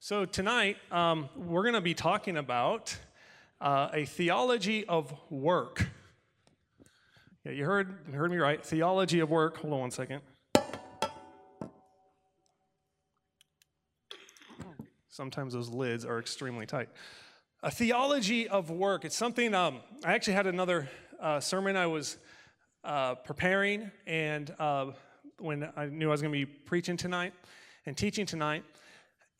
So, tonight um, we're going to be talking about uh, a theology of work. Yeah, you heard, heard me right. Theology of work. Hold on one second. Sometimes those lids are extremely tight. A theology of work. It's something, um, I actually had another uh, sermon I was uh, preparing, and uh, when I knew I was going to be preaching tonight and teaching tonight.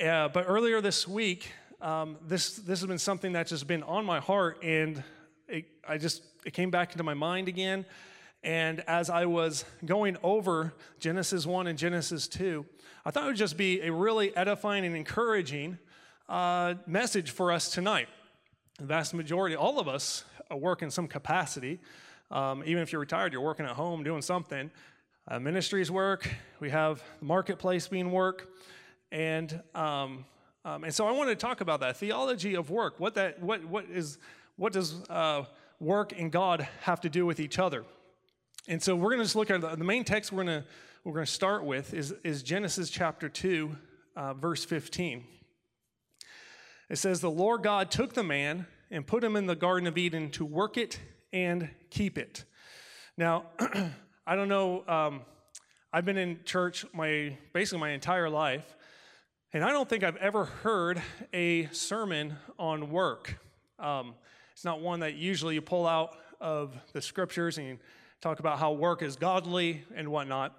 Uh, but earlier this week, um, this this has been something that's just been on my heart, and it, I just it came back into my mind again. And as I was going over Genesis one and Genesis two, I thought it would just be a really edifying and encouraging uh, message for us tonight. The vast majority, all of us, work in some capacity. Um, even if you're retired, you're working at home doing something. Uh, ministries work. We have the marketplace being work. And, um, um, and so I want to talk about that theology of work. What, that, what, what, is, what does uh, work and God have to do with each other? And so we're going to just look at the, the main text we're going to, we're going to start with is, is Genesis chapter 2, uh, verse 15. It says, The Lord God took the man and put him in the Garden of Eden to work it and keep it. Now, I don't know, um, I've been in church my basically my entire life, and I don't think I've ever heard a sermon on work. Um, it's not one that usually you pull out of the scriptures and talk about how work is godly and whatnot.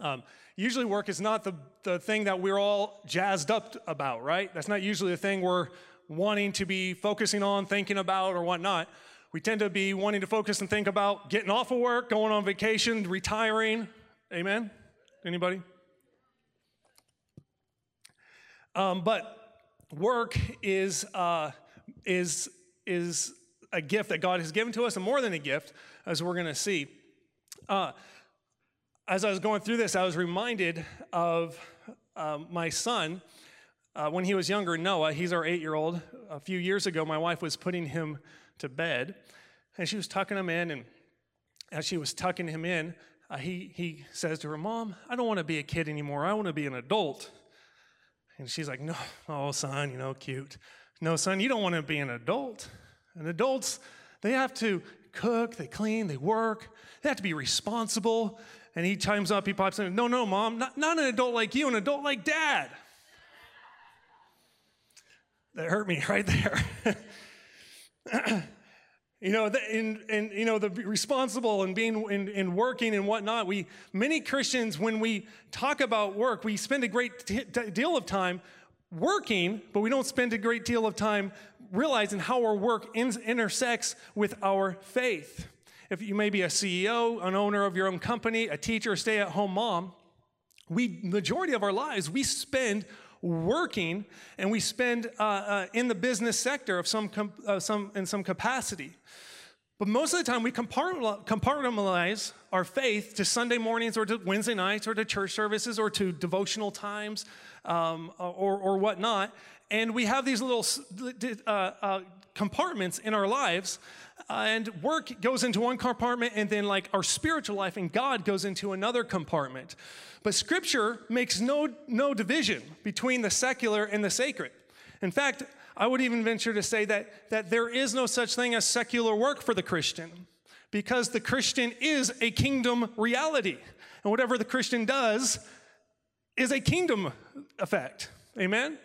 Um, usually, work is not the, the thing that we're all jazzed up about, right? That's not usually the thing we're wanting to be focusing on, thinking about, or whatnot. We tend to be wanting to focus and think about getting off of work, going on vacation, retiring. Amen? Anybody? Um, but work is, uh, is, is a gift that God has given to us, and more than a gift, as we're going to see. Uh, as I was going through this, I was reminded of uh, my son uh, when he was younger, Noah. He's our eight year old. A few years ago, my wife was putting him to bed, and she was tucking him in. And as she was tucking him in, uh, he, he says to her, Mom, I don't want to be a kid anymore. I want to be an adult. And she's like, No, oh, son, you know, cute. No, son, you don't want to be an adult. And adults, they have to cook, they clean, they work, they have to be responsible. And he chimes up, he pops in, No, no, mom, not, not an adult like you, an adult like dad. that hurt me right there. you know, and, and you know, the responsible and being and, working and whatnot. We many Christians, when we talk about work, we spend a great t- deal of time working, but we don't spend a great deal of time realizing how our work in- intersects with our faith. If you may be a CEO, an owner of your own company, a teacher, stay-at-home mom, we majority of our lives we spend working and we spend uh, uh, in the business sector of some, uh, some in some capacity. But most of the time, we compartmentalize our faith to Sunday mornings or to Wednesday nights or to church services or to devotional times um, or, or whatnot. And we have these little uh, uh, compartments in our lives. Uh, and work goes into one compartment, and then, like, our spiritual life and God goes into another compartment. But Scripture makes no, no division between the secular and the sacred. In fact, I would even venture to say that, that there is no such thing as secular work for the Christian because the Christian is a kingdom reality. And whatever the Christian does is a kingdom effect. Amen?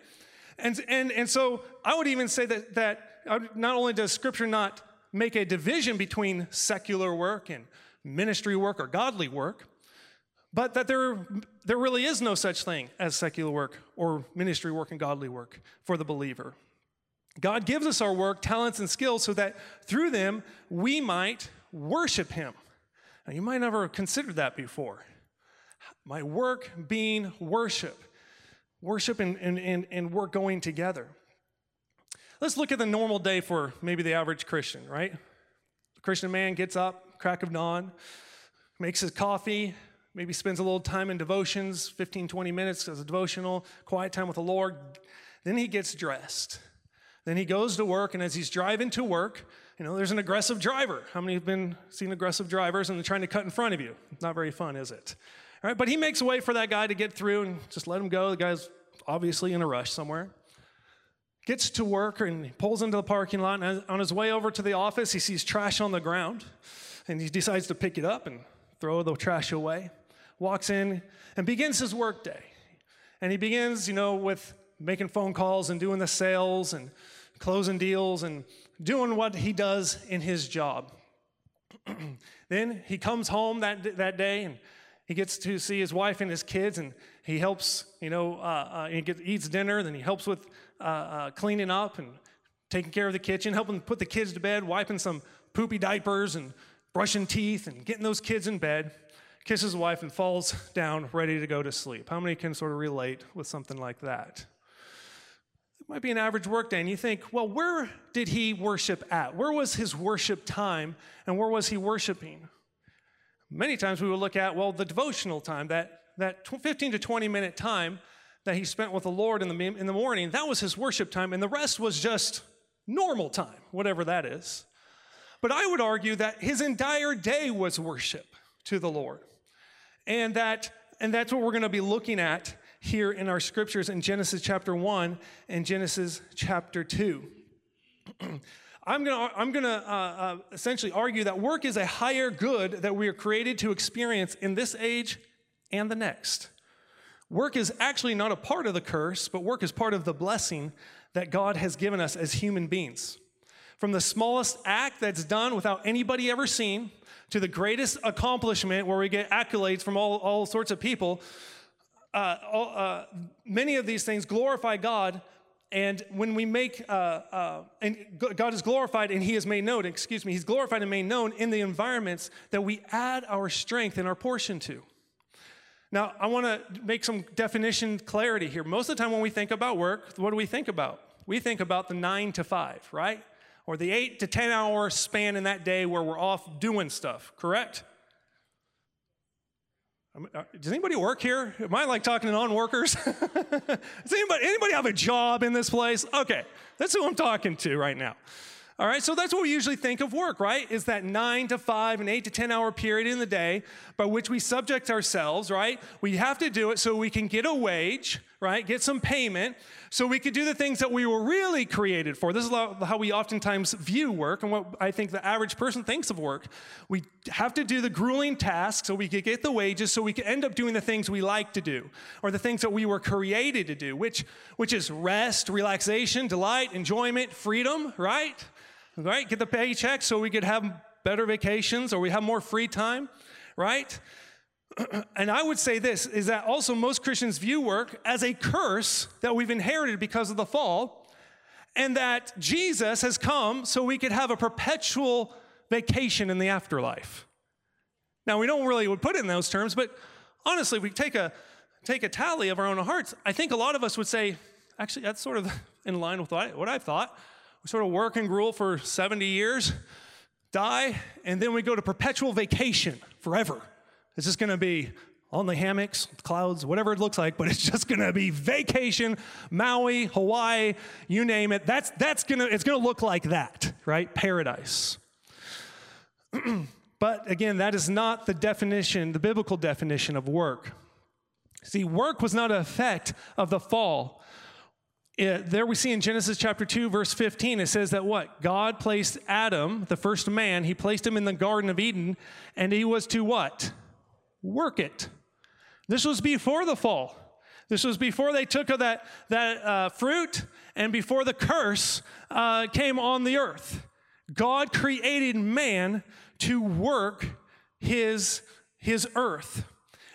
And, and, and so I would even say that, that not only does Scripture not make a division between secular work and ministry work or godly work, but that there, there really is no such thing as secular work or ministry work and godly work for the believer. God gives us our work, talents, and skills so that through them we might worship Him. Now, you might never have considered that before. My work being worship, worship and, and, and, and work going together. Let's look at the normal day for maybe the average Christian, right? The Christian man gets up, crack of dawn, makes his coffee, maybe spends a little time in devotions 15 20 minutes as a devotional quiet time with the lord. Then he gets dressed. Then he goes to work and as he's driving to work you know there's an aggressive driver. How many have been seen aggressive drivers and they're trying to cut in front of you? Not very fun is it? All right but he makes a way for that guy to get through and just let him go. The guy's obviously in a rush somewhere. Gets to work and pulls into the parking lot. And on his way over to the office, he sees trash on the ground and he decides to pick it up and throw the trash away. Walks in and begins his workday. And he begins, you know, with making phone calls and doing the sales and closing deals and doing what he does in his job. then he comes home that, that day and he gets to see his wife and his kids and he helps, you know, uh, uh, he gets, eats dinner, then he helps with uh, uh, cleaning up and taking care of the kitchen, helping put the kids to bed, wiping some poopy diapers and brushing teeth and getting those kids in bed, kisses his wife and falls down ready to go to sleep. How many can sort of relate with something like that? It might be an average workday, and you think, well, where did he worship at? Where was his worship time, and where was he worshiping? Many times we would look at, well, the devotional time, that, that 15 to 20 minute time that he spent with the Lord in the, in the morning, that was his worship time, and the rest was just normal time, whatever that is. But I would argue that his entire day was worship to the Lord. And that and that's what we're going to be looking at here in our scriptures in Genesis chapter 1 and Genesis chapter 2. I'm going to I'm going to uh, uh, essentially argue that work is a higher good that we are created to experience in this age and the next. Work is actually not a part of the curse, but work is part of the blessing that God has given us as human beings. From the smallest act that's done without anybody ever seeing to the greatest accomplishment where we get accolades from all, all sorts of people, uh, uh, many of these things glorify God. And when we make, uh, uh and God is glorified and He is made known, excuse me, He's glorified and made known in the environments that we add our strength and our portion to. Now, I want to make some definition clarity here. Most of the time when we think about work, what do we think about? We think about the nine to five, right? Or the eight to 10 hour span in that day where we're off doing stuff, correct? Uh, does anybody work here? Am I like talking to non-workers? Does anybody, anybody have a job in this place? Okay, that's who I'm talking to right now. All right, so that's what we usually think of work, right? Is that nine to five, and eight to 10 hour period in the day by which we subject ourselves, right? We have to do it so we can get a wage, right? Get some payment so we could do the things that we were really created for. This is how we oftentimes view work and what I think the average person thinks of work. We have to do the grueling tasks so we could get the wages so we could end up doing the things we like to do or the things that we were created to do, which, which is rest, relaxation, delight, enjoyment, freedom, right? Right? Get the paycheck so we could have better vacations or we have more free time, right? and I would say this is that also most Christians view work as a curse that we've inherited because of the fall, and that Jesus has come so we could have a perpetual vacation in the afterlife. Now, we don't really would put it in those terms, but honestly, if we take a take a tally of our own hearts. I think a lot of us would say, actually, that's sort of in line with what I, what I thought. We sort of work and gruel for 70 years, die, and then we go to perpetual vacation forever. It's just to be on the hammocks, clouds, whatever it looks like, but it's just to be vacation, Maui, Hawaii, you name it. That's that's to it's to look like that, right? Paradise. but again, that is not the definition, the biblical definition of work. See, work was not an effect of the fall. It, there we see in Genesis chapter 2, verse 15, it says that what? God placed Adam, the first man, he placed him in the Garden of Eden, and he was to what? Work it. This was before the fall. This was before they took of that, that uh, fruit and before the curse uh, came on the earth. God created man to work his, his earth.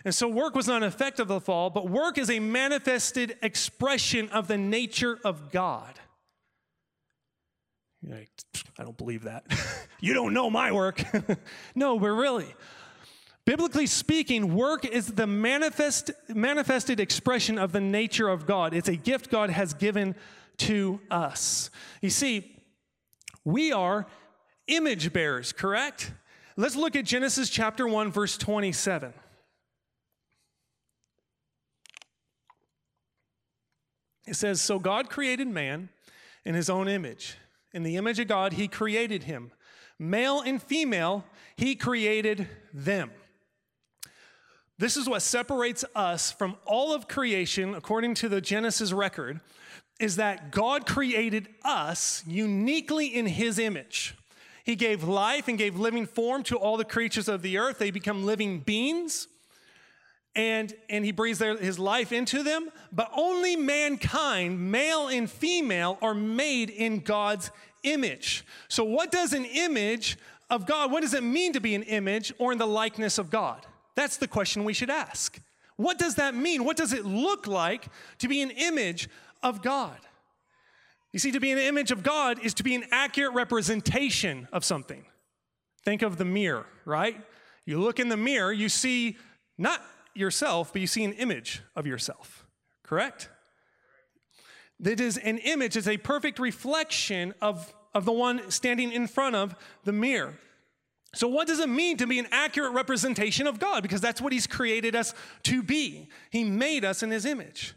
And so work was not an effect of the fall, but work is a manifested expression of the nature of God. Like, I don't believe that. you don't know my work. no, but really, biblically speaking, work is the manifest, manifested expression of the nature of God. It's a gift God has given to us. You see, we are image bearers, correct? Let's look at Genesis chapter 1, verse 27. It says, So God created man in his own image. In the image of God, he created him. Male and female, he created them. This is what separates us from all of creation, according to the Genesis record, is that God created us uniquely in his image. He gave life and gave living form to all the creatures of the earth. They become living beings. And, and he breathes their, his life into them. But only mankind, male and female, are made in God's image. So, what does an image of God, what does it mean to be an image or in the likeness of God? That's the question we should ask. What does that mean? What does it look like to be an image of God? You see, to be an image of God is to be an accurate representation of something. Think of the mirror, right? You look in the mirror, you see not yourself, but you see an image of yourself, correct? That is an image, it's a perfect reflection of, of the one standing in front of the mirror. So, what does it mean to be an accurate representation of God? Because that's what He's created us to be. He made us in His image.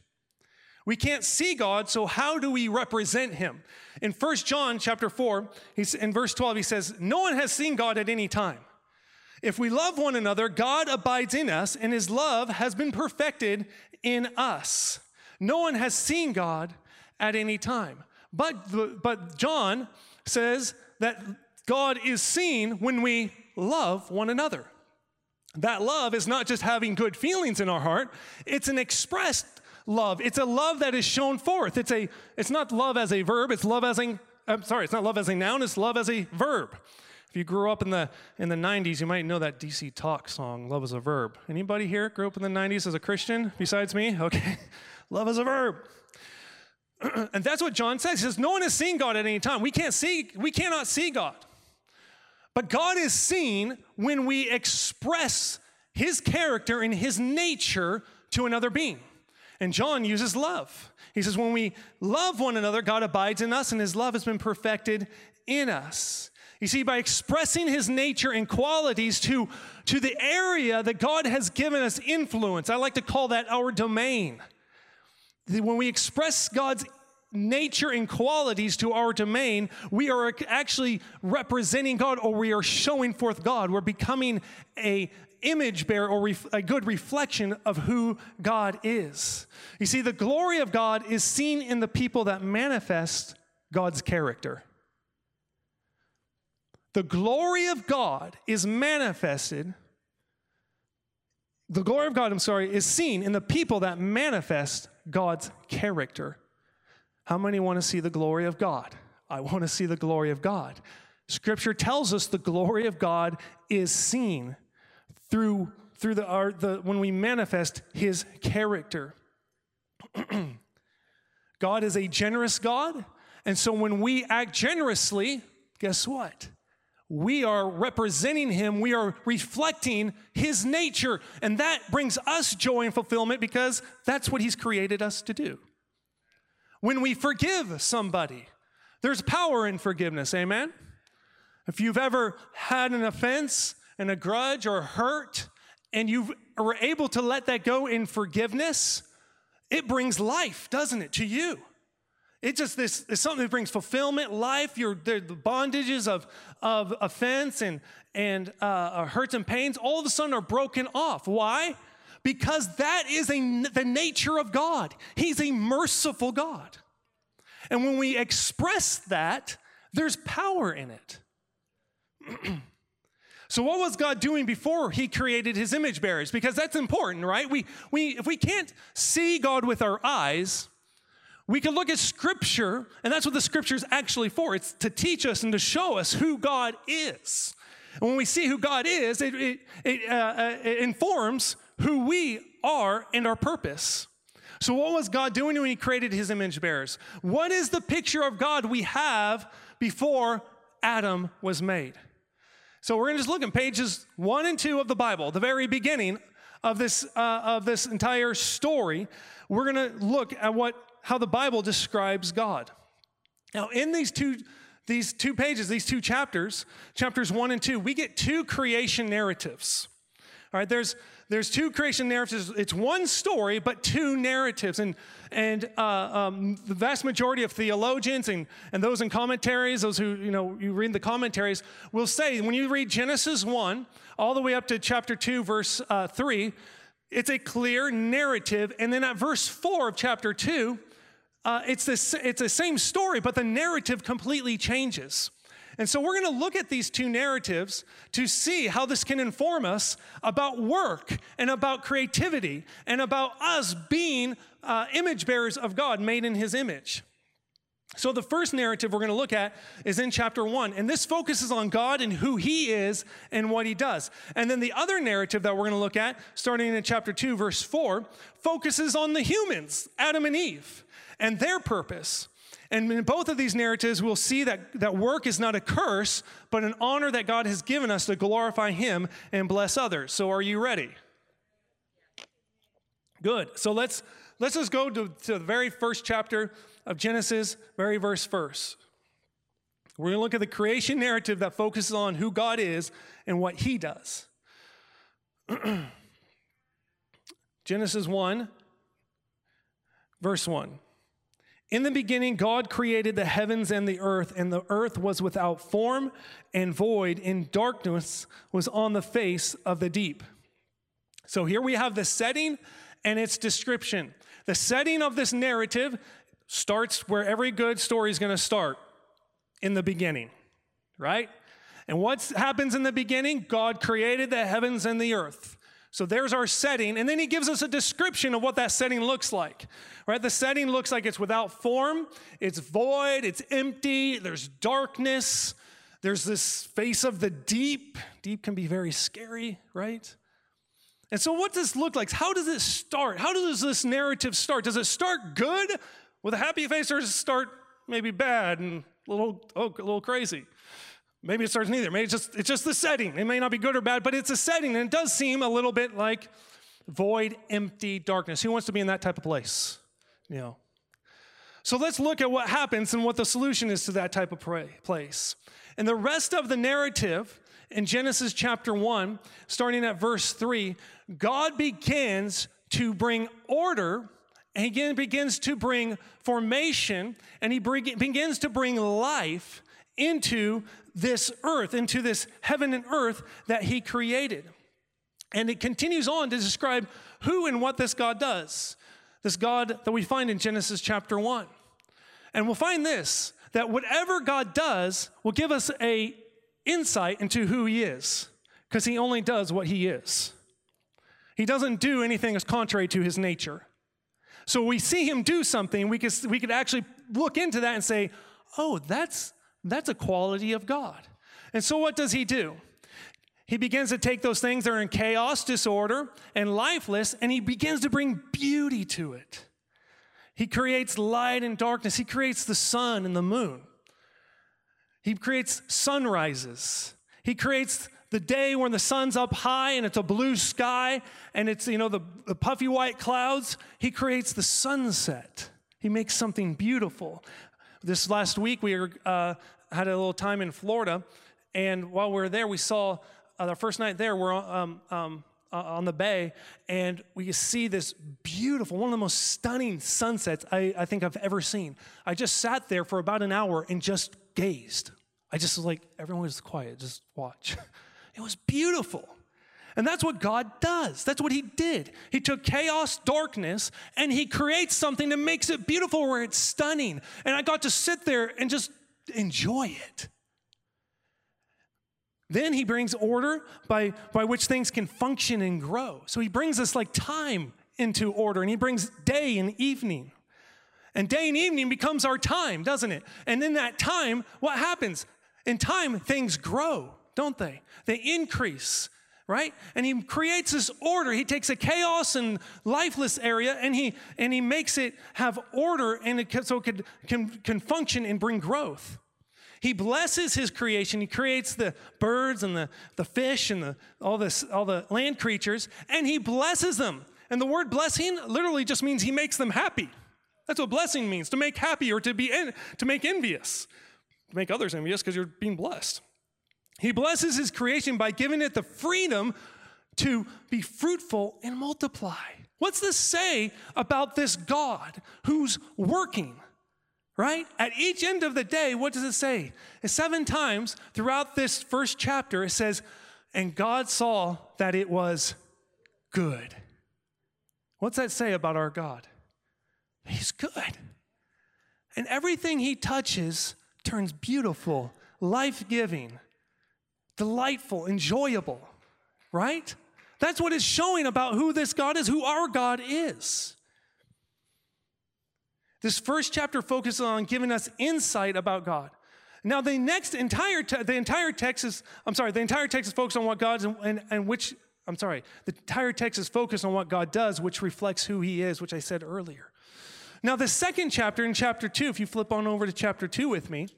We can't see God, so how do we represent Him? In 1 John chapter 4, he's, in verse 12, he says, No one has seen God at any time. If we love one another, God abides in us, and His love has been perfected in us. No one has seen God at any time. But, but John says that God is seen when we love one another. That love is not just having good feelings in our heart, it's an expressed love. It's a love that is shown forth. It's a it's not love as a verb, it's love as a I'm sorry, it's not love as a noun, it's love as a verb. If you grew up in the in the 90s, you might know that DC Talk song, Love is a Verb. Anybody here grew up in the 90s as a Christian besides me? Okay. love is a verb. and that's what John says. He says, No one has seen God at any time. We can't see, we cannot see God. But God is seen when we express his character and his nature to another being. And John uses love. He says, when we love one another, God abides in us and his love has been perfected in us. You see, by expressing his nature and qualities to, to the area that God has given us influence, I like to call that our domain. When we express God's nature and qualities to our domain, we are actually representing God or we are showing forth God. We're becoming a image bearer or ref- a good reflection of who God is. You see, the glory of God is seen in the people that manifest God's character. The glory of God is manifested. The glory of God, I'm sorry, is seen in the people that manifest God's character. How many want to see the glory of God? I want to see the glory of God. Scripture tells us the glory of God is seen through, through the, our, the, when we manifest his character. God is a generous God, and so when we act generously, guess what? We are representing him, we are reflecting his nature, and that brings us joy and fulfillment because that's what he's created us to do. When we forgive somebody, there's power in forgiveness, amen? If you've ever had an offense and a grudge or hurt, and you were able to let that go in forgiveness, it brings life, doesn't it, to you? It just this is something that brings fulfillment, life. Your the bondages of of offense and and uh, hurts and pains all of a sudden are broken off. Why? because that is a, the nature of God. He's a merciful God. And when we express that, there's power in it. so what was God doing before he created his image bearers? Because that's important, right? We, we, if we can't see God with our eyes, we can look at scripture, and that's what the scripture is actually for. It's to teach us and to show us who God is. And when we see who God is, it, it, it, uh, uh it informs who we are and our purpose. So, what was God doing when He created His image bearers? What is the picture of God we have before Adam was made? So, we're going to just look at pages one and two of the Bible, the very beginning of this, uh, of this entire story. We're going to look at what, how the Bible describes God. Now, in these two, these two pages, these two chapters, chapters one and two, we get two creation narratives. All right, there's there's two creation narratives. It's one story, but two narratives. And, and uh, um, the vast majority of theologians and, and those in commentaries, those who, you know, you read the commentaries, will say when you read Genesis 1 all the way up to chapter 2, verse uh, 3, it's a clear narrative. And then at verse 4 of chapter 2, uh, it's, this, it's the same story, but the narrative completely changes. And so we're going to look at these two narratives to see how this can inform us about work and about creativity and about us being uh, image bearers of God made in his image. So, the first narrative we're going to look at is in chapter one, and this focuses on God and who He is and what He does. And then the other narrative that we're going to look at, starting in chapter two, verse four, focuses on the humans, Adam and Eve, and their purpose. And in both of these narratives, we'll see that, that work is not a curse, but an honor that God has given us to glorify Him and bless others. So, are you ready? Good. So, let's, let's just go to, to the very first chapter of Genesis, very verse first. We're going to look at the creation narrative that focuses on who God is and what He does. Genesis 1, verse 1. In the beginning, God created the heavens and the earth, and the earth was without form and void, and darkness was on the face of the deep. So here we have the setting and its description. The setting of this narrative starts where every good story is going to start in the beginning, right? And what happens in the beginning? God created the heavens and the earth. So there's our setting. And then he gives us a description of what that setting looks like. Right? The setting looks like it's without form, it's void, it's empty, there's darkness, there's this face of the deep. Deep can be very scary, right? And so, what does this look like? How does it start? How does this narrative start? Does it start good with a happy face, or does it start maybe bad and a little, oh, a little crazy? Maybe it starts neither. Maybe it's just, it's just the setting. It may not be good or bad, but it's a setting, and it does seem a little bit like void, empty darkness. Who wants to be in that type of place? You know. So let's look at what happens and what the solution is to that type of place. And the rest of the narrative in Genesis chapter 1, starting at verse 3, God begins to bring order and he begins to bring formation and he begins to bring life into this earth, into this heaven and earth that he created. And it continues on to describe who and what this God does. This God that we find in Genesis chapter 1. And we'll find this that whatever God does will give us a insight into who he is because he only does what he is. He doesn't do anything as contrary to his nature. So we see him do something, we could, we could actually look into that and say, oh, that's that's a quality of God. And so, what does he do? He begins to take those things that are in chaos, disorder, and lifeless, and he begins to bring beauty to it. He creates light and darkness. He creates the sun and the moon. He creates sunrises. He creates the day when the sun's up high and it's a blue sky and it's, you know, the, the puffy white clouds. He creates the sunset. He makes something beautiful. This last week, we uh, had a little time in Florida, and while we were there, we saw uh, our first night there, we're um, um, uh, on the bay, and we see this beautiful, one of the most stunning sunsets I, I think I've ever seen. I just sat there for about an hour and just gazed. I just was like, everyone was quiet, just watch. it was beautiful. And that's what God does. That's what He did. He took chaos, darkness, and He creates something that makes it beautiful where it's stunning. And I got to sit there and just enjoy it. Then He brings order by, by which things can function and grow. So He brings us like time into order, and He brings day and evening. And day and evening becomes our time, doesn't it? And in that time, what happens? In time, things grow, don't they? They increase right? And he creates this order. He takes a chaos and lifeless area and he and he makes it have order and it so it could, can, can function and bring growth. He blesses his creation. He creates the birds and the, the fish and the, all, this, all the land creatures, and he blesses them. And the word blessing literally just means he makes them happy. That's what blessing means to make happy or to, be en- to make envious, to make others envious because you're being blessed. He blesses his creation by giving it the freedom to be fruitful and multiply. What's this say about this God who's working? Right? At each end of the day, what does it say? seven times throughout this first chapter, it says, And God saw that it was good. What's that say about our God? He's good. And everything he touches turns beautiful, life giving, delightful, enjoyable, right? That's what it's showing about who this God is, who our God is. This first chapter focuses on giving us insight about God. Now, the next entire te- the entire text is I'm sorry, the entire text is focused on what God's and, and, and which I'm sorry, the entire text is focused on what God does, which reflects who He is, which I said earlier. Now, the second chapter in chapter two, if you flip on over to chapter two with me,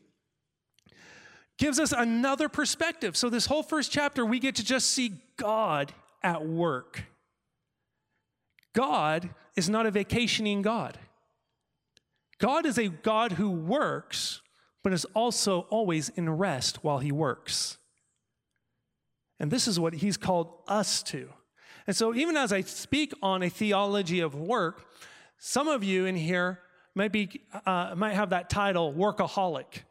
gives us another perspective. So, this whole first chapter, we get to just see God at work. God is not a vacationing God. God is a God who works, but is also always in rest while he works. And this is what he's called us to. And so, even as I speak on a theology of work, some of you in here might, be, uh, might have that title, workaholic.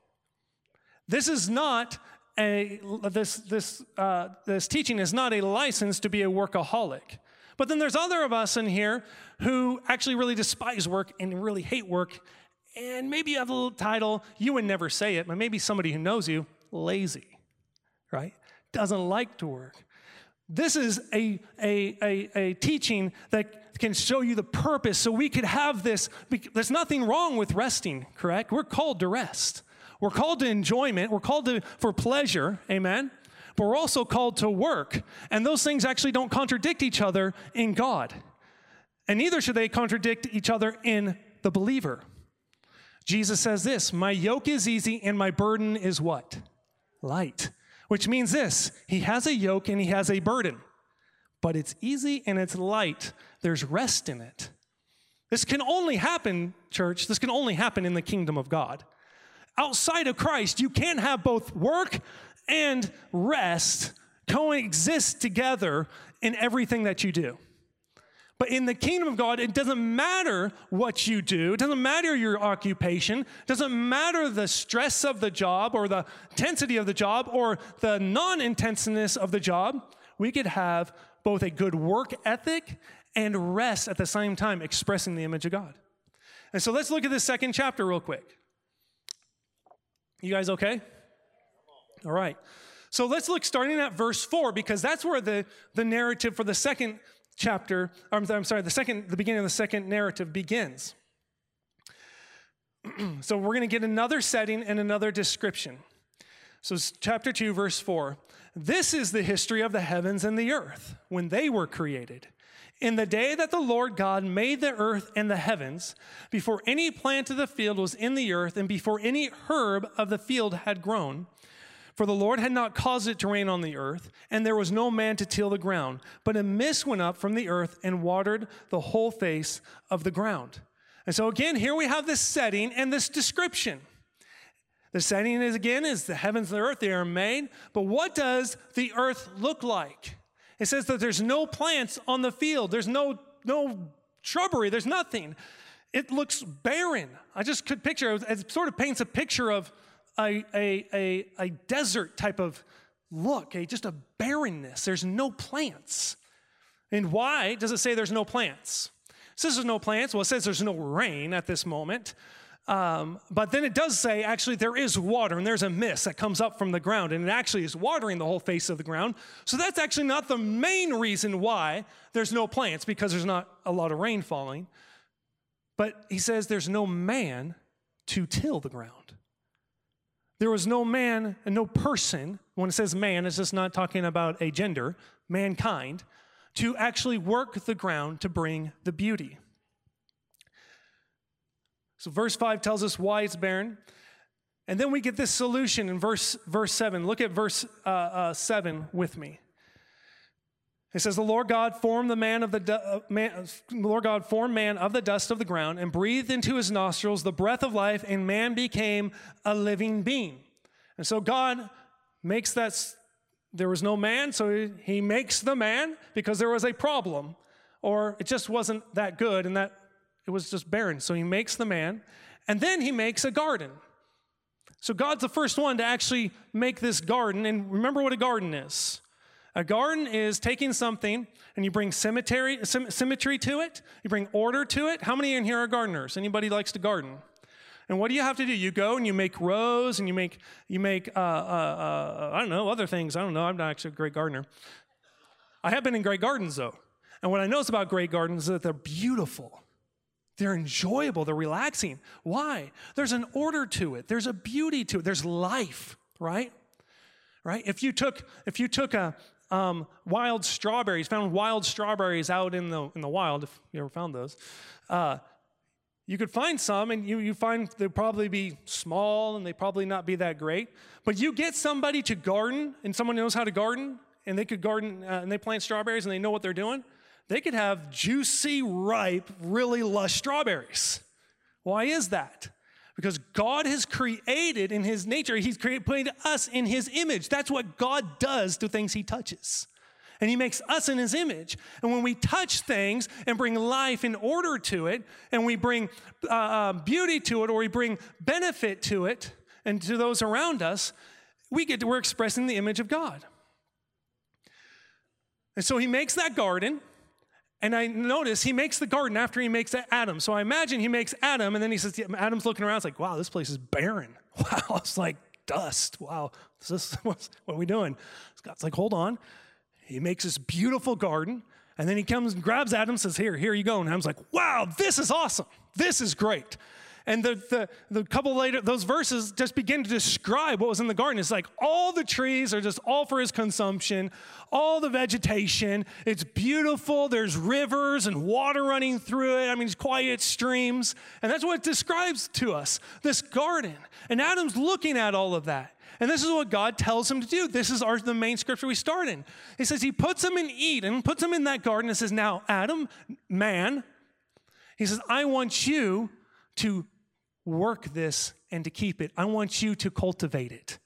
This is not a, this, this, uh, this teaching is not a license to be a workaholic. But then there's other of us in here who actually really despise work and really hate work and maybe you have a little title, you would never say it, but maybe somebody who knows you, lazy, right? Doesn't like to work. This is a, a, a, a teaching that can show you the purpose so we could have this. There's nothing wrong with resting, correct? We're called to rest. We're called to enjoyment. We're called to, for pleasure, amen? But we're also called to work. And those things actually don't contradict each other in God. And neither should they contradict each other in the believer. Jesus says this My yoke is easy and my burden is what? Light. Which means this He has a yoke and He has a burden, but it's easy and it's light. There's rest in it. This can only happen, church, this can only happen in the kingdom of God. Outside of Christ, you can't have both work and rest coexist together in everything that you do. But in the kingdom of God, it doesn't matter what you do. It doesn't matter your occupation. It doesn't matter the stress of the job or the intensity of the job or the non intenseness of the job. We could have both a good work ethic and rest at the same time, expressing the image of God. And so let's look at this second chapter real quick. You guys okay? All right. So let's look starting at verse 4 because that's where the, the narrative for the second chapter, I'm, I'm sorry, the second, the beginning of the second narrative begins. so we're going to get another setting and another description. So chapter 2, verse 4. This is the history of the heavens and the earth when they were created. In the day that the Lord God made the earth and the heavens, before any plant of the field was in the earth, and before any herb of the field had grown, for the Lord had not caused it to rain on the earth, and there was no man to till the ground. But a mist went up from the earth and watered the whole face of the ground. And so again, here we have this setting and this description. The setting is again is the heavens and the earth, they are made. But what does the earth look like? It says that there's no plants on the field, there's no, no shrubbery, there's nothing. It looks barren. I just could picture, it sort of paints a picture of a, a, a, a desert type of look, a, just a barrenness. There's no plants. And why does it say there's no plants? It says there's no plants. Well, it says there's no rain at this moment. Um, but then it does say actually there is water and there's a mist that comes up from the ground and it actually is watering the whole face of the ground. So that's actually not the main reason why there's no plants because there's not a lot of rain falling. But he says there's no man to till the ground. There was no man and no person, when it says man, it's just not talking about a gender, mankind, to actually work the ground to bring the beauty. So, verse 5 tells us why it's barren. And then we get this solution in verse, verse 7. Look at verse uh, uh, 7 with me. It says, The Lord God formed the man of the uh, man, the Lord God formed man of the dust of the ground and breathed into his nostrils the breath of life, and man became a living being. And so God makes that there was no man, so he makes the man because there was a problem, or it just wasn't that good and that it was just barren. So he makes the man, and then he makes a garden. So God's the first one to actually make this garden, and remember what a garden is. A garden is taking something and you bring symmetry, symmetry to it, you bring order to it. How many in here are gardeners? Anybody likes to garden? And what do you have to do? You go and you make rows and you make, you make uh, uh, uh, I don't know, other things. I don't know. I'm not actually a great gardener. I have been in great gardens though. And what I notice about great gardens is that they're beautiful. They're enjoyable. They're relaxing. Why? There's an order to it. There's a beauty to it. There's life, right? Right? If you took, if you took a, um, wild strawberries, found wild strawberries out in the, in the wild, if you ever found those. Uh, you could find some, and you, you find they'd probably be small and they probably not be that great. But you get somebody to garden, and someone knows how to garden, and they could garden uh, and they plant strawberries and they know what they're doing. They could have juicy, ripe, really lush strawberries. Why is that? Because God has created in his nature, he's created us in his image. That's what God does to things he touches. And he makes us in his image. And when we touch things and bring life and order to it, and we bring uh, uh, beauty to it, or we bring benefit to it and to those around us, we get to, we're expressing the image of God. And so he makes that garden, and I notice he makes the garden after he makes Adam. So I imagine he makes Adam, and then he says, Adam's looking around. It's like, wow, this place is barren. Wow, it's like dust. Wow, this, what are we doing? God's like, hold on. He makes this beautiful garden, and then he comes and grabs Adam says, Here, here you go. And Adam's like, Wow, this is awesome. This is great. And the, the, the couple later, those verses just begin to describe what was in the garden. It's like all the trees are just all for his consumption, all the vegetation. It's beautiful. There's rivers and water running through it. I mean, it's quiet streams. And that's what it describes to us this garden. And Adam's looking at all of that. And this is what God tells him to do. This is our, the main scripture we start in. He says, He puts him in Eden, puts him in that garden, and says, Now, Adam, man, he says, I want you to work this and to keep it. I want you to cultivate it.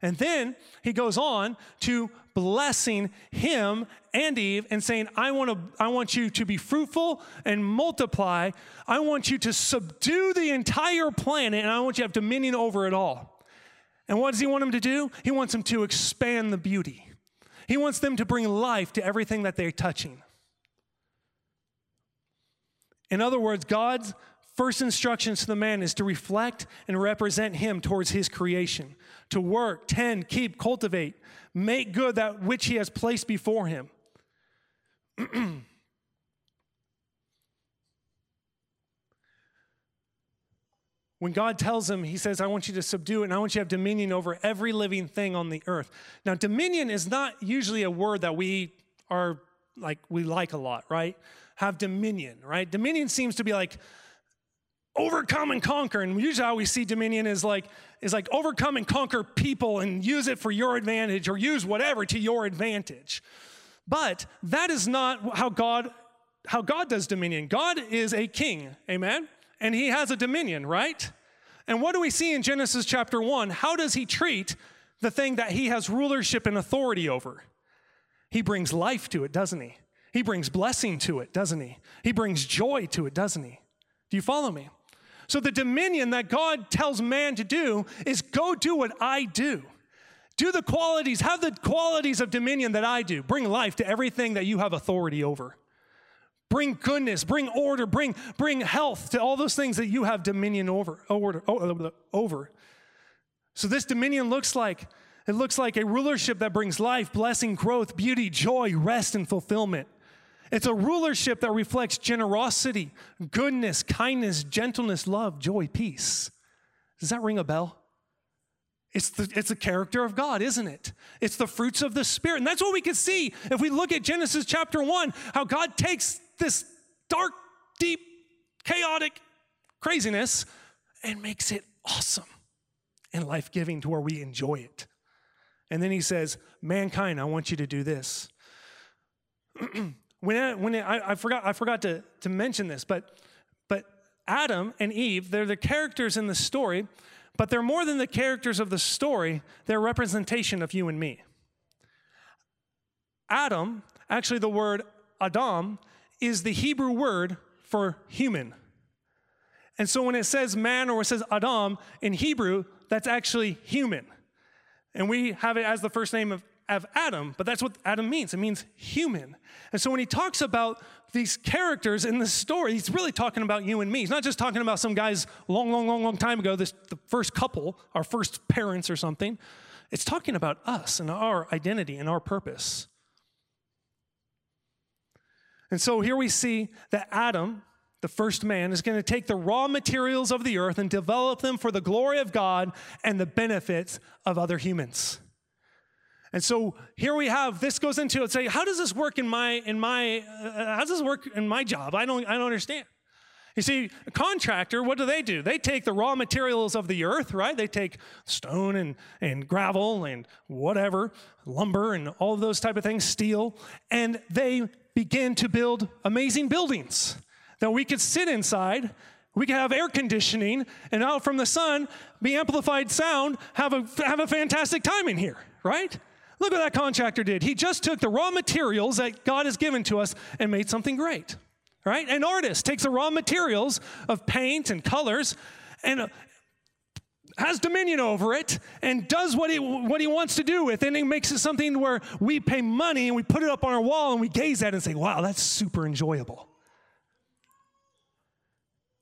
And then he goes on to blessing him and Eve and saying, I want, to, I want you to be fruitful and multiply. I want you to subdue the entire planet and I want you to have dominion over it all. And what does he want them to do? He wants them to expand the beauty. He wants them to bring life to everything that they're touching. In other words, God's first instructions to the man is to reflect and represent him towards his creation, to work, tend, keep, cultivate, make good that which he has placed before him. when God tells him, He says, I want you to subdue and I want you to have dominion over every living thing on the earth. Now, dominion is not usually a word that we are like, we like a lot, right? Have dominion, right? Dominion seems to be like, overcome and conquer. And usually how we see dominion is like is like overcome and conquer people and use it for your advantage or use whatever to your advantage. But that is not how god how god does dominion. God is a king amen? And he has a dominion right? And what do we see in genesis chapter 1 how does he treat the thing that he has rulership and authority over? He brings life to it doesn't he? He brings blessing to it doesn't he? He brings joy to it doesn't he? Do you follow me so the dominion that God tells man to do is go do what I do. Do the qualities, have the qualities of dominion that I do. Bring life to everything that you have authority over. Bring goodness, bring order, bring, bring health to all those things that you have dominion over, over, over. So this dominion looks like it looks like a rulership that brings life, blessing, growth, beauty, joy, rest, and fulfillment. It's a rulership that reflects generosity, goodness, kindness, gentleness, love, joy, peace. Does that ring a bell? It's the, it's the character of God, isn't it? It's the fruits of the Spirit. And that's what we can see if we look at Genesis chapter 1, how God takes this dark, deep, chaotic craziness and makes it awesome and life giving to where we enjoy it. And then he says, Mankind, I want you to do this. When, I, when I, I, forgot, I forgot to, to mention this, but, but Adam and Eve, they're the characters in the story, but they're more than the characters of the story, they're representation of you and me. Adam, actually, the word Adam, is the Hebrew word for human. And so when it says man or it says Adam in Hebrew, that's actually human. And we have it as the first name of of Adam, but that's what Adam means. It means human. And so when he talks about these characters in this story, he's really talking about you and me. He's not just talking about some guys long, long, long, long time ago, this the first couple, our first parents or something. It's talking about us and our identity and our purpose. And so here we see that Adam, the first man, is going to take the raw materials of the earth and develop them for the glory of God and the benefits of other humans. And so here we have this goes into it. Say, how does this work in my in my uh, how does this work in my job? I don't I don't understand. You see, a contractor, what do they do? They take the raw materials of the earth, right? They take stone and, and gravel and whatever, lumber and all of those type of things, steel, and they begin to build amazing buildings that we could sit inside. We could have air conditioning and out from the sun, be amplified sound, have a, have a fantastic time in here, right? Look what that contractor did. He just took the raw materials that God has given to us and made something great, right? An artist takes the raw materials of paint and colors and uh, has dominion over it and does what he, what he wants to do with it, and makes it something where we pay money and we put it up on our wall and we gaze at it and say, wow, that's super enjoyable.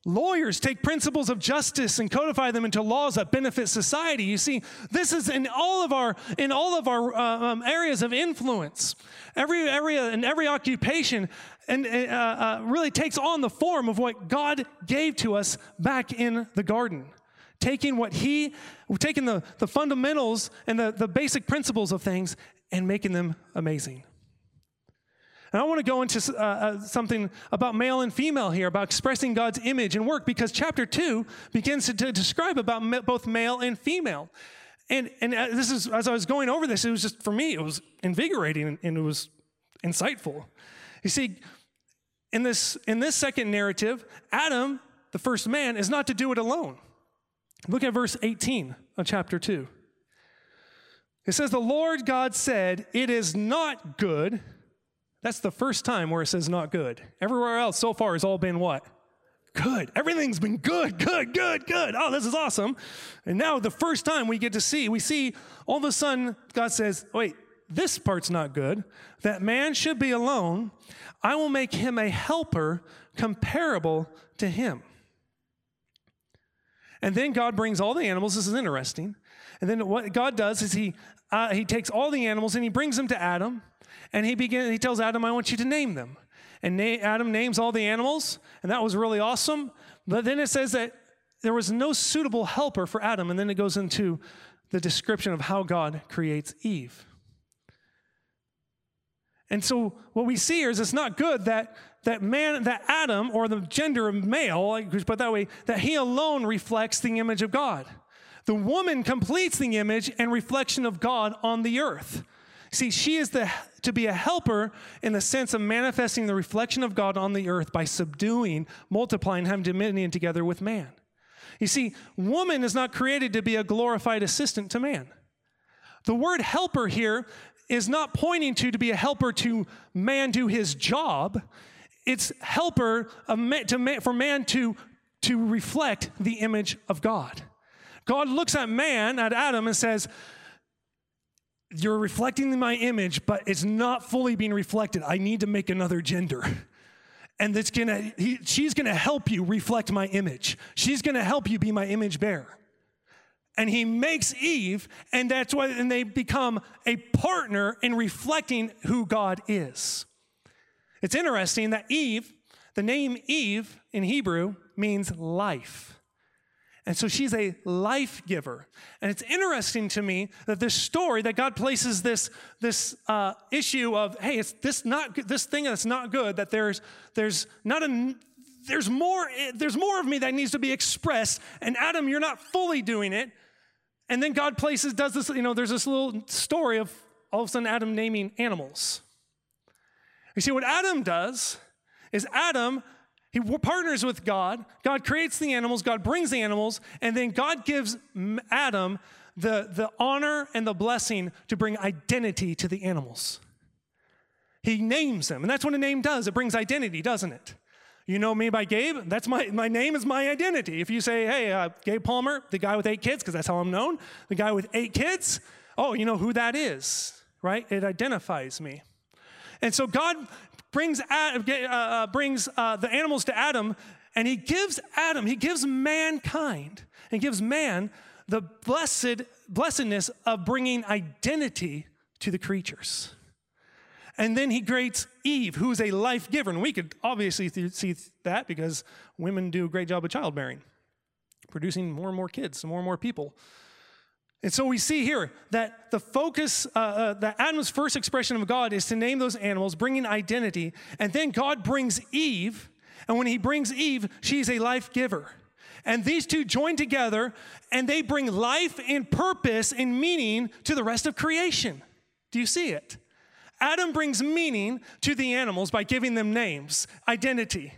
Lawyers take principles of justice and codify them into laws that benefit society. You see, this is in all of our in all of our uh, um, areas of influence. Every area and every occupation, and uh, uh, really takes on the form of what God gave to us back in the garden. Taking what He, taking the, the fundamentals and the, the basic principles of things and making them amazing. And I want to go into uh, uh, something about male and female here, about expressing God's image and work, because chapter two begins to, to describe about me, both male and female. And, and uh, this is, as I was going over this, it was just, for me, it was invigorating and, and it was insightful. You see, in this, in this second narrative, Adam, the first man, is not to do it alone. Look at verse 18 of chapter 2. It says, The Lord God said, It is not good that's the first time where it says not good. Everywhere else so far has all been what? Good. Everything's been good, good, good, good. Oh, this is awesome. And now the first time we get to see, we see all of a sudden God says, wait, this part's not good. That man should be alone. I will make him a helper comparable to him. And then God brings all the animals. This is interesting. And then what God does is he, uh, he takes all the animals and he brings them to Adam. And he begins, he tells Adam, I want you to name them. And na- Adam names all the animals, and that was really awesome. But then it says that there was no suitable helper for Adam, and then it goes into the description of how God creates Eve. And so what we see here is it's not good that that man, that Adam, or the gender of male, put that way, that he alone reflects the image of God. The woman completes the image and reflection of God on the earth. See, she is the, to be a helper in the sense of manifesting the reflection of God on the earth by subduing, multiplying, having dominion together with man. You see, woman is not created to be a glorified assistant to man. The word helper here is not pointing to to be a helper to man do his job. It's helper for man to, to reflect the image of God. God looks at man, at Adam, and says, you're reflecting my image, but it's not fully being reflected. I need to make another gender. And it's gonna, he, she's gonna help you reflect my image. She's gonna help you be my image bearer. And he makes Eve, and that's why, and they become a partner in reflecting who God is. It's interesting that Eve, the name Eve in Hebrew means life. And so she's a life giver. And it's interesting to me that this story that God places this, this uh, issue of, hey, it's this not this thing that's not good, that there's there's not a there's more there's more of me that needs to be expressed. And Adam, you're not fully doing it. And then God places, does this, you know, there's this little story of all of a sudden Adam naming animals. You see, what Adam does is Adam he partners with God. God creates the animals, God brings the animals, and then God gives Adam the, the honor and the blessing to bring identity to the animals. He names them, and that's what a name does. It brings identity, doesn't it? You know me by Gabe. That's my, my name is my identity. If you say, hey, uh, Gabe Palmer, the guy with eight kids, because that's how I'm known, the guy with eight kids, oh, you know who that is, right? It identifies me. And so God brings, uh, uh, brings uh, the animals to Adam, and he gives Adam, he gives mankind, and gives man the blessed blessedness of bringing identity to the creatures. And then he creates Eve, who's a life giver. And we could obviously see that because women do a great job of childbearing, producing more and more kids, more and more people. And so we see here that the focus, uh, uh, that Adam's first expression of God is to name those animals, bringing identity. And then God brings Eve. And when he brings Eve, she's a life giver. And these two join together and they bring life and purpose and meaning to the rest of creation. Do you see it? Adam brings meaning to the animals by giving them names, identity.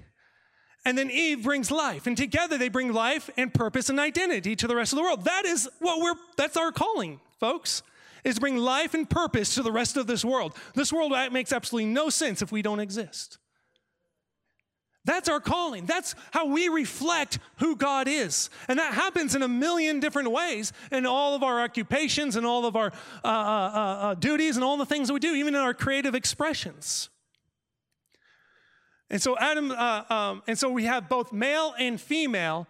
And then Eve brings life. And together they bring life and purpose and identity to the rest of the world. That is what we're, that's our calling, folks, is bring life and purpose to the rest of this world. This world makes absolutely no sense if we don't exist. That's our calling. That's how we reflect who God is. And that happens in a million different ways in all of our occupations and all of our uh, uh, uh, uh duties and all the things that we do, even in our creative expressions. And so Adam, uh, um, and so we have both male and female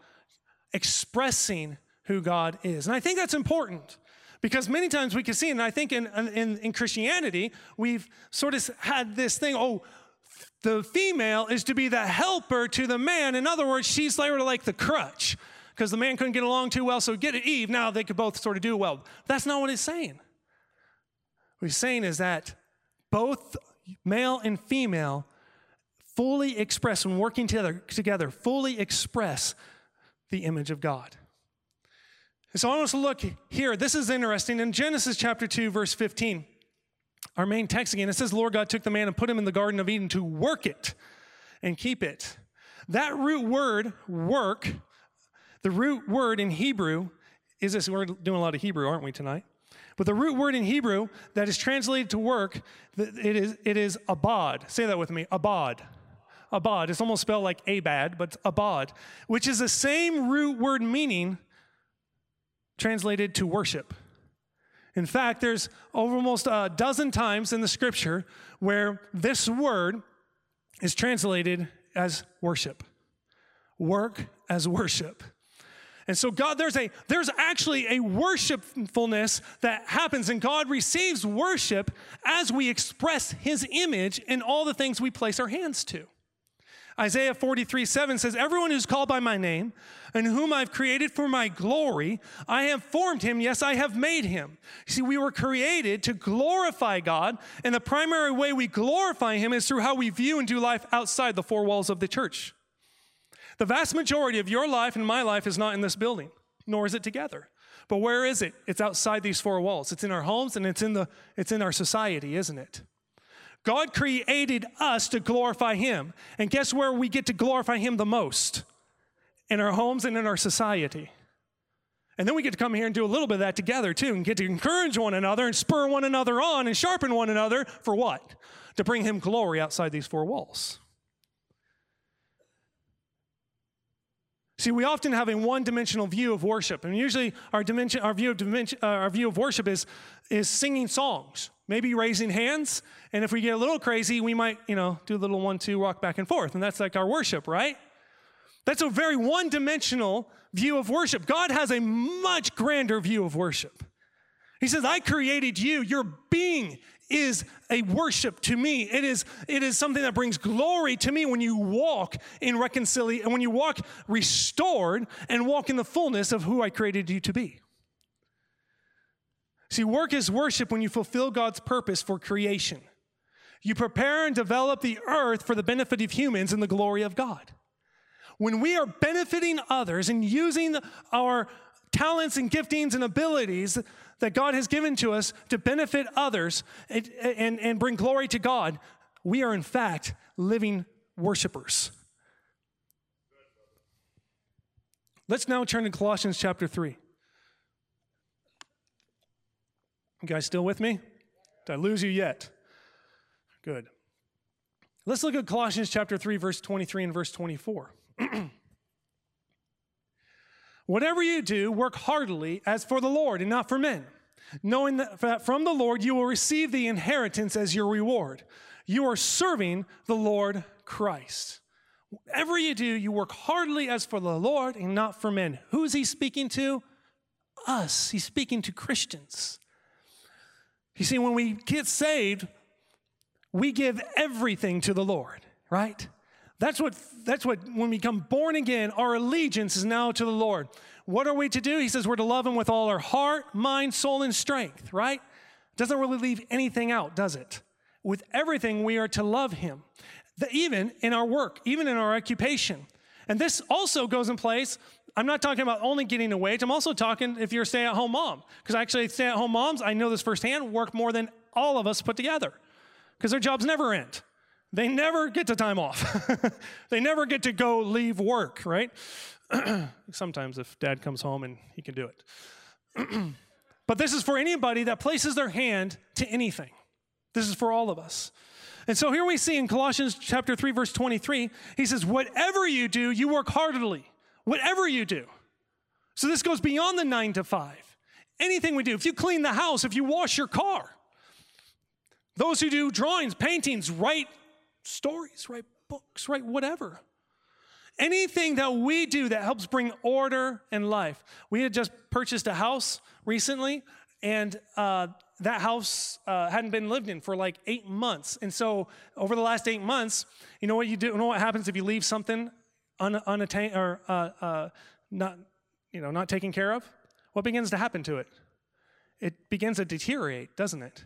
expressing who God is. And I think that's important because many times we can see, and I think in, in, in Christianity, we've sort of had this thing, oh, the female is to be the helper to the man. In other words, she's sort of like the crutch because the man couldn't get along too well, so get it, Eve. Now they could both sort of do well. That's not what he's saying. What he's saying is that both male and female fully express and working together, together fully express the image of God. so I want us to look here. This is interesting. In Genesis chapter 2, verse 15, our main text again, it says, Lord God took the man and put him in the Garden of Eden to work it and keep it. That root word, work, the root word in Hebrew is this. We're doing a lot of Hebrew, aren't we, tonight? But the root word in Hebrew that is translated to work, it is, it is abad. Say that with me abad abad. It's almost spelled like abad, but abad, which is the same root word meaning translated to worship. In fact, there's over almost a dozen times in the scripture where this word is translated as worship. Work as worship. And so God there's a there's actually a worshipfulness that happens and God receives worship as we express his image in all the things we place our hands to. Isaiah 43 7 says, Everyone who's called by my name, and whom I've created for my glory, I have formed him. Yes, I have made him. You See, we were created to glorify God, and the primary way we glorify him is through how we view and do life outside the four walls of the church. The vast majority of your life and my life is not in this building, nor is it together. But where is it? It's outside these four walls. It's in our homes and it's in the it's in our society, isn't it? God created us to glorify Him. And guess where we get to glorify Him the most? In our homes and in our society. And then we get to come here and do a little bit of that together too, and get to encourage one another and spur one another on and sharpen one another for what? To bring Him glory outside these four walls. See, we often have a one-dimensional view of worship, and usually our dimension, our view of dimension, uh, our view of worship is is singing songs, maybe raising hands, and if we get a little crazy, we might, you know, do a little one-two walk back and forth, and that's like our worship, right? That's a very one-dimensional view of worship. God has a much grander view of worship. He says, "I created you. Your being is a worship to me. It is, it is something that brings glory to me when you walk in reconciliation, when you walk restored and walk in the fullness of who I created you to be. See, work is worship when you fulfill God's purpose for creation. You prepare and develop the earth for the benefit of humans and the glory of God. When we are benefiting others and using our talents and giftings and abilities that God has given to us to benefit others and, and, and bring glory to God, we are in fact living worshipers. Let's now turn to Colossians chapter 3. You guys still with me? Did I lose you yet? Good. Let's look at Colossians chapter 3, verse 23 and verse 24. Whatever you do, work heartily as for the Lord and not for men, knowing that from the Lord you will receive the inheritance as your reward. You are serving the Lord Christ. Whatever you do, you work heartily as for the Lord and not for men. Who is he speaking to? Us. He's speaking to Christians. You see, when we get saved, we give everything to the Lord, right? That's what, that's what, when we become born again, our allegiance is now to the Lord. What are we to do? He says we're to love Him with all our heart, mind, soul, and strength, right? Doesn't really leave anything out, does it? With everything, we are to love Him, even in our work, even in our occupation. And this also goes in place. I'm not talking about only getting a wage. I'm also talking if you're a stay at home mom. Because actually, stay at home moms, I know this firsthand, work more than all of us put together because their jobs never end. They never get to time off. they never get to go leave work, right? Sometimes if dad comes home and he can do it. but this is for anybody that places their hand to anything. This is for all of us. And so here we see in Colossians chapter 3 verse 23, he says whatever you do, you work heartily. Whatever you do. So this goes beyond the 9 to 5. Anything we do, if you clean the house, if you wash your car, those who do drawings, paintings, write stories, write books, write whatever. Anything that we do that helps bring order and life. We had just purchased a house recently, and uh, that house uh, hadn't been lived in for like eight months. And so, over the last eight months, you know what you do? You know what happens if you leave something un- unattained or uh, uh, not, you know, not taken care of? What begins to happen to it? It begins to deteriorate, doesn't it?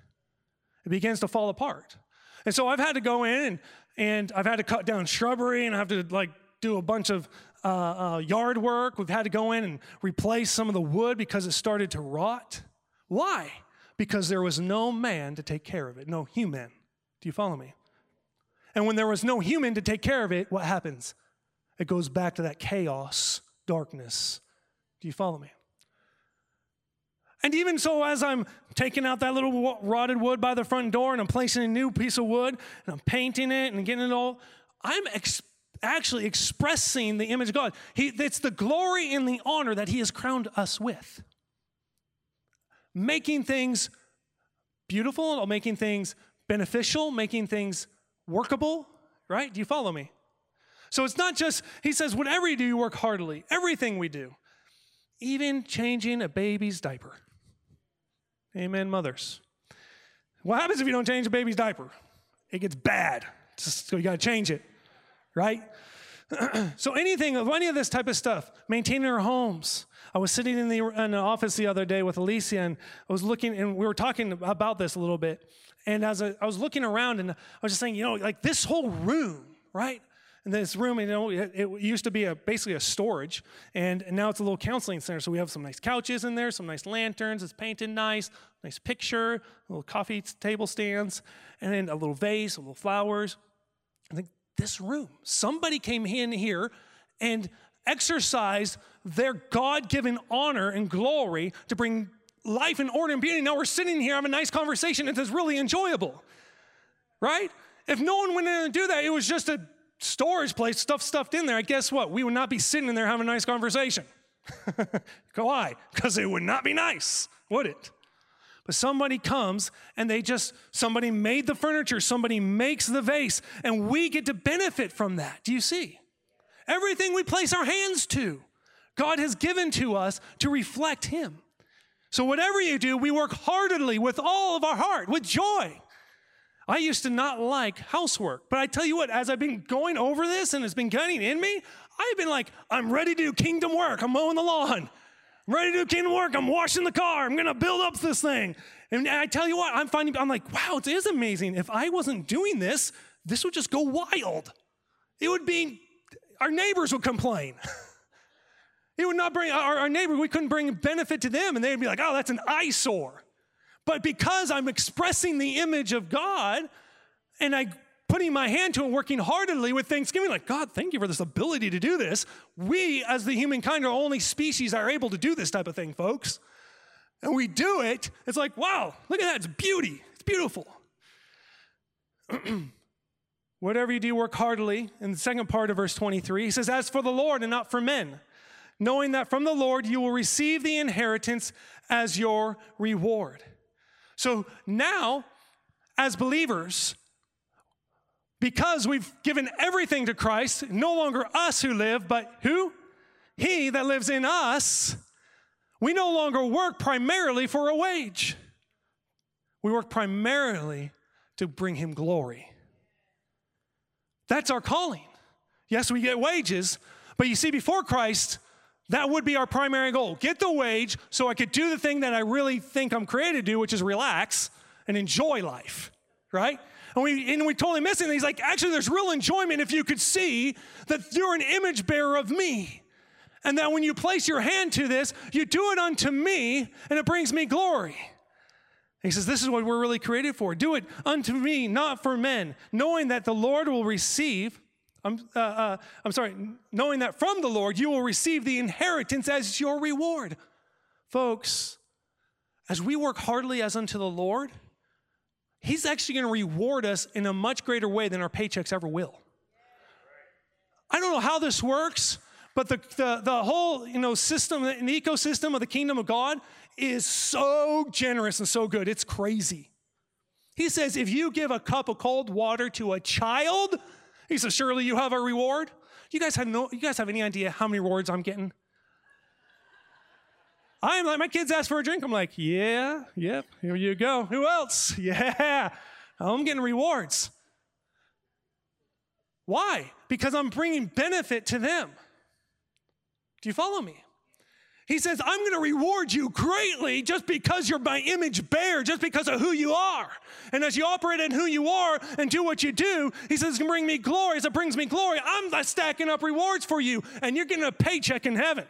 It begins to fall apart. And so I've had to go in and, and I've had to cut down shrubbery and I have to like do a bunch of uh, uh, yard work. We've had to go in and replace some of the wood because it started to rot. Why? Because there was no man to take care of it, no human. Do you follow me? And when there was no human to take care of it, what happens? It goes back to that chaos, darkness. Do you follow me? And even so, as I'm taking out that little rotted wood by the front door and I'm placing a new piece of wood and I'm painting it and getting it all, I'm ex- actually expressing the image of God. He, it's the glory and the honor that He has crowned us with. Making things beautiful, or making things beneficial, making things workable, right? Do you follow me? So it's not just, He says, whatever you do, you work heartily. Everything we do, even changing a baby's diaper. Amen, mothers. What happens if you don't change a baby's diaper? It gets bad. So you got to change it, right? so anything of any of this type of stuff, maintaining our homes. I was sitting in the, in the office the other day with Alicia, and I was looking, and we were talking about this a little bit. And as I, I was looking around, and I was just saying, you know, like this whole room, right? This room, you know, it, it used to be a, basically a storage, and, and, now it's a little counseling center. So we have some nice couches in there, some nice lanterns. It's painted nice, nice picture, little coffee table stands, and then a little vase, a little flowers. I think this room, somebody came in here and exercised their God-given honor and glory to bring life and order and beauty. Now we're sitting here having a nice conversation. It is really enjoyable, right? If no one went in and do that, it was just a storage place, stuff stuffed in there, guess what? We would not be sitting in there having a nice conversation. Why? Because it would not be nice, would it? But somebody comes and they just, somebody made the furniture, somebody makes the vase, and we get to benefit from that. Do you see? Everything we place our hands to, God has given to us to reflect Him. So, whatever you do, we work heartedly with all of our heart, with joy. I used to not like housework, but I tell you what, as I've been going over this and it's been getting in me, I've been like, I'm ready to do kingdom work. I'm mowing the lawn. I'm ready to do kingdom work. I'm washing the car. I'm going to build up this thing. And I tell you what, I'm finding, I'm like, wow, it is amazing. If I wasn't doing this, this would just go wild. It would be, our neighbors would complain. it would not bring, our, our neighbor, we couldn't bring benefit to them. And they'd be like, oh, that's an eyesore. But because I'm expressing the image of God and I putting my hand to it, working heartedly with thanksgiving, like, God, thank you for this ability to do this. We, as the humankind, are only species are able to do this type of thing, folks. And we do it, it's like, wow, look at that, it's beauty, it's beautiful. Whatever you do, work heartily. In the second part of verse 23, he says, As for the Lord and not for men. knowing that from the Lord you will receive the inheritance as your reward. So now, as believers, because we've given everything to Christ, no longer us who live, but who? He that lives in us, we no longer work primarily for a wage. We work primarily to bring him glory. That's our calling. Yes, we get wages, but you see, before Christ, that would be our primary goal. Get the wage so I could do the thing that I really think I'm created to do, which is relax and enjoy life, right? And we, and we totally miss it. And he's like, actually, there's real enjoyment if you could see that you're an image bearer of me. And that when you place your hand to this, you do it unto me, and it brings me glory. He says, This is what we're really created for. Do it unto me, not for men, knowing that the Lord will receive I'm, uh, uh, I'm sorry, knowing that from the Lord you will receive the inheritance as your reward. Folks, as we work heartily as unto the Lord, He's actually going to reward us in a much greater way than our paychecks ever will. I don't know how this works, but the, the, the whole you know, system, the ecosystem of the kingdom of God is so generous and so good. It's crazy. He says, if you give a cup of cold water to a child, he says, Surely you have a reward. You guys have no, you guys have any idea how many rewards I'm getting? I'm like, my kids ask for a drink. I'm like, yeah, yep, here you go. Who else? Yeah, I'm getting rewards. Why? Because I'm bringing benefit to them. Do you follow me? He says, I'm going to reward you greatly just because you're my image bearer, just because of who you are. And as you operate in who you are and do what you do, he says, it's going to bring me glory. As it brings me glory, I'm stacking up rewards for you, and you're getting a paycheck in heaven.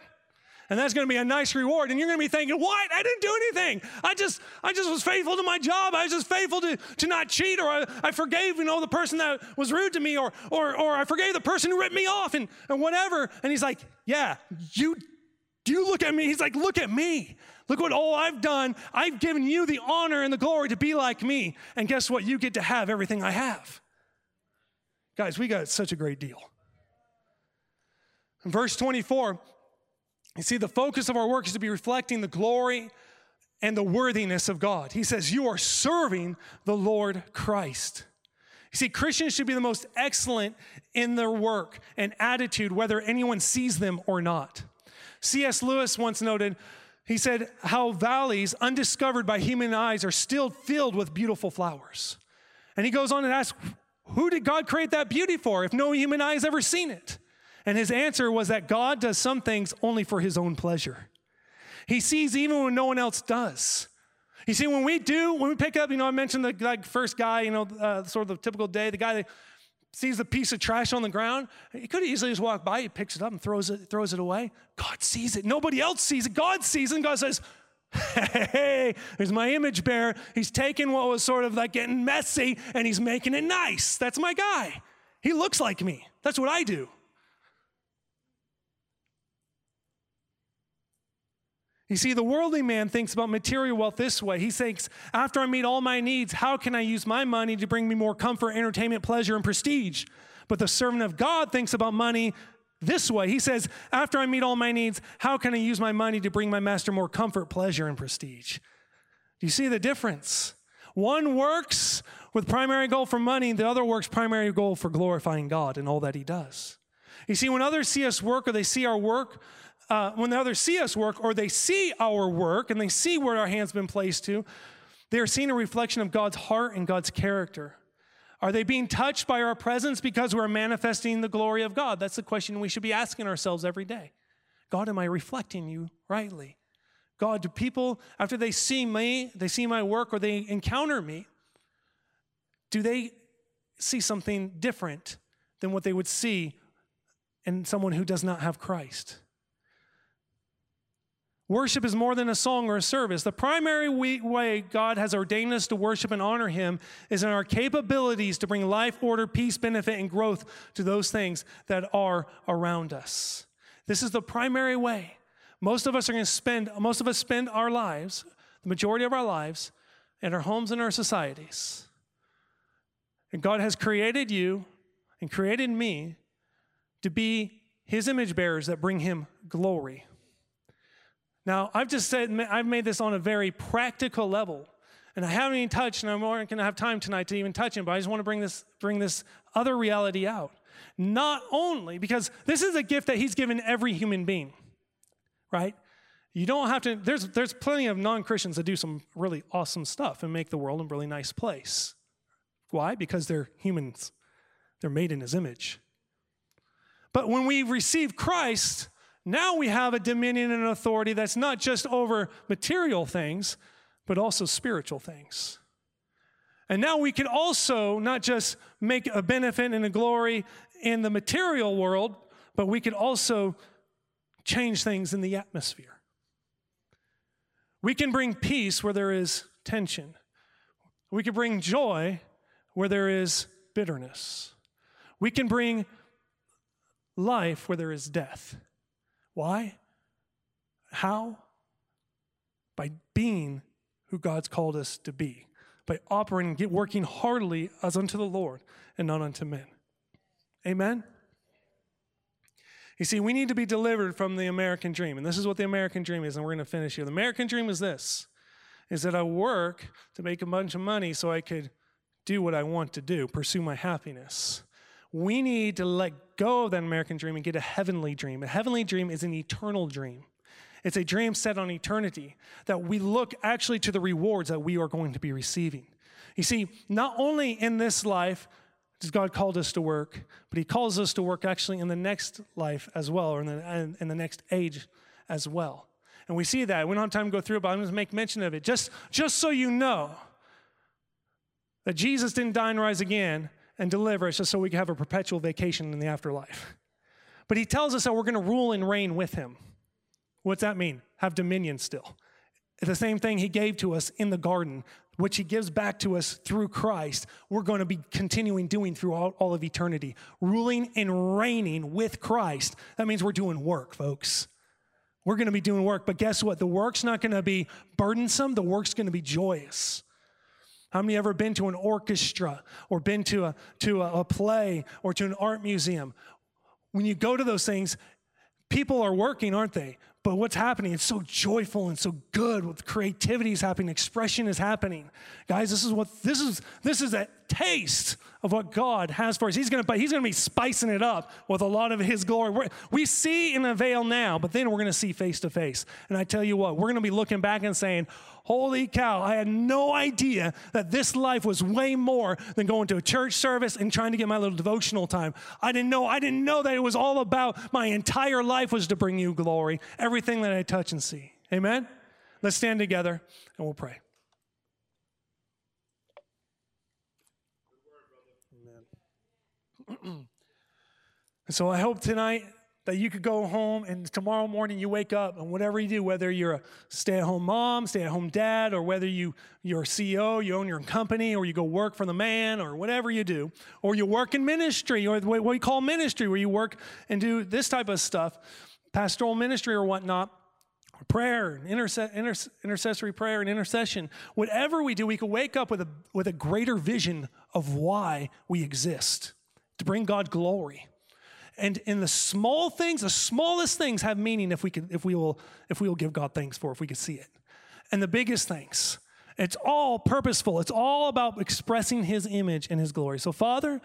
And that's going to be a nice reward. And you're going to be thinking, what? I didn't do anything. I just, I just was faithful to my job. I was just faithful to, to not cheat, or I, I forgave, you know, the person that was rude to me, or, or, or I forgave the person who ripped me off and, and whatever. And he's like, yeah, you do you look at me? He's like, Look at me. Look what all I've done. I've given you the honor and the glory to be like me. And guess what? You get to have everything I have. Guys, we got such a great deal. In verse 24, you see, the focus of our work is to be reflecting the glory and the worthiness of God. He says, You are serving the Lord Christ. You see, Christians should be the most excellent in their work and attitude, whether anyone sees them or not. C.S. Lewis once noted, he said, how valleys undiscovered by human eyes are still filled with beautiful flowers. And he goes on and asks, who did God create that beauty for if no human eye has ever seen it? And his answer was that God does some things only for his own pleasure. He sees even when no one else does. You see, when we do, when we pick up, you know, I mentioned the like, first guy, you know, uh, sort of the typical day, the guy that sees a piece of trash on the ground, he could easily just walk by, he picks it up and throws it, throws it away. God sees it. Nobody else sees it. God sees it. And God says, Hey, here's my image bearer. He's taking what was sort of like getting messy and he's making it nice. That's my guy. He looks like me. That's what I do. You see, the worldly man thinks about material wealth this way. He thinks, after I meet all my needs, how can I use my money to bring me more comfort, entertainment, pleasure, and prestige? But the servant of God thinks about money this way. He says, after I meet all my needs, how can I use my money to bring my master more comfort, pleasure, and prestige? Do you see the difference? One works with primary goal for money, the other works primary goal for glorifying God and all that he does. You see, when others see us work or they see our work, uh, when others see us work or they see our work and they see where our hands been placed to, they are seeing a reflection of God's heart and God's character. Are they being touched by our presence because we're manifesting the glory of God? That's the question we should be asking ourselves every day. God, am I reflecting you rightly? God, do people, after they see me, they see my work, or they encounter me, do they see something different than what they would see in someone who does not have Christ? Worship is more than a song or a service. The primary way God has ordained us to worship and honor Him is in our capabilities to bring life, order, peace, benefit, and growth to those things that are around us. This is the primary way. Most of us are going to spend, most of us spend our lives, the majority of our lives, in our homes and our societies. And God has created you and created me to be his image bearers that bring him glory. Now, I've just said, I've made this on a very practical level. And I haven't even touched, and I'm not going to have time tonight to even touch it, but I just want to bring this, bring this other reality out. Not only, because this is a gift that he's given every human being, right? You don't have to, there's, there's plenty of non Christians that do some really awesome stuff and make the world a really nice place. Why? Because they're humans, they're made in his image. But when we receive Christ, now we have a dominion and authority that's not just over material things, but also spiritual things. And now we can also not just make a benefit and a glory in the material world, but we can also change things in the atmosphere. We can bring peace where there is tension. We can bring joy where there is bitterness. We can bring life where there is death. Why? How? By being who God's called us to be, by operating, get working heartily as unto the Lord and not unto men. Amen? You see, we need to be delivered from the American dream. And this is what the American dream is, and we're going to finish here. The American dream is this is that I work to make a bunch of money so I could do what I want to do, pursue my happiness. We need to let go of that American dream and get a heavenly dream. A heavenly dream is an eternal dream. It's a dream set on eternity that we look actually to the rewards that we are going to be receiving. You see, not only in this life does God called us to work, but He calls us to work actually in the next life as well, or in the, in the next age as well. And we see that. We don't have time to go through it, but I'm going to make mention of it. Just, just so you know that Jesus didn't die and rise again and deliver us just so we can have a perpetual vacation in the afterlife. But He tells us that we're going to rule and reign with Him. What's that mean? Have dominion still. The same thing He gave to us in the garden which he gives back to us through Christ, we're going to be continuing doing throughout all of eternity. Ruling and reigning with Christ. That means we're doing work, folks. We're going to be doing work, but guess what? The work's not going to be burdensome, the work's going to be joyous. How many ever been to an orchestra or been to a, to a, a play or to an art museum? When you go to those things, people are working, aren't they? But what's happening? It's so joyful and so good. With creativity is happening, expression is happening. Guys, this is what this is. This is a taste of what God has for us. He's gonna, He's gonna be spicing it up with a lot of His glory. We're, we see in a veil now, but then we're gonna see face to face. And I tell you what, we're gonna be looking back and saying, Holy cow, I had no idea that this life was way more than going to a church service and trying to get my little devotional time. I didn't know, I didn't know that it was all about my entire life was to bring you glory, everything that I touch and see. Amen? Let's stand together and we'll pray. Amen. so I hope tonight that you could go home and tomorrow morning you wake up and whatever you do, whether you're a stay-at-home mom, stay-at-home dad, or whether you you're a CEO, you own your own company, or you go work for the man, or whatever you do, or you work in ministry, or what we call ministry, where you work and do this type of stuff, pastoral ministry or whatnot. Prayer, interse- intercessory prayer, and intercession. Whatever we do, we can wake up with a, with a greater vision of why we exist to bring God glory. And in the small things, the smallest things have meaning if we can, if we will, if we will give God thanks for, if we can see it. And the biggest things. It's all purposeful. It's all about expressing his image and his glory. So, Father,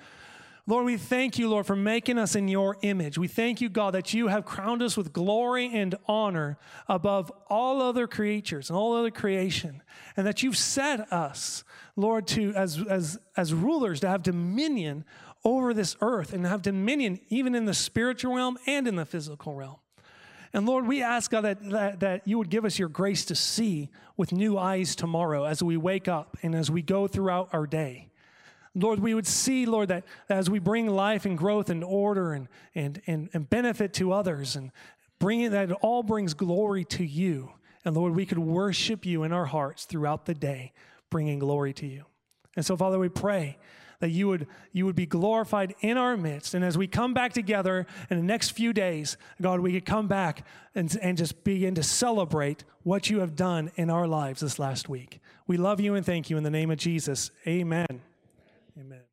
Lord, we thank you, Lord, for making us in your image. We thank you, God, that you have crowned us with glory and honor above all other creatures and all other creation, and that you've set us, Lord, to as as as rulers to have dominion over this earth and have dominion even in the spiritual realm and in the physical realm. And Lord, we ask God that, that, that, you would give us your grace to see with new eyes tomorrow as we wake up and as we go throughout our day. Lord, we would see, Lord, that, as we bring life and growth and order and, and, and, and benefit to others and bring it, that it all brings glory to you. And Lord, we could worship you in our hearts throughout the day, bringing glory to you. And so, Father, we pray that you would, you would be glorified in our midst. And as we come back together in the next few days, God, we could come back and, and just begin to celebrate what you have done in our lives this last week. We love you and thank you in the name of Jesus. Amen. Amen.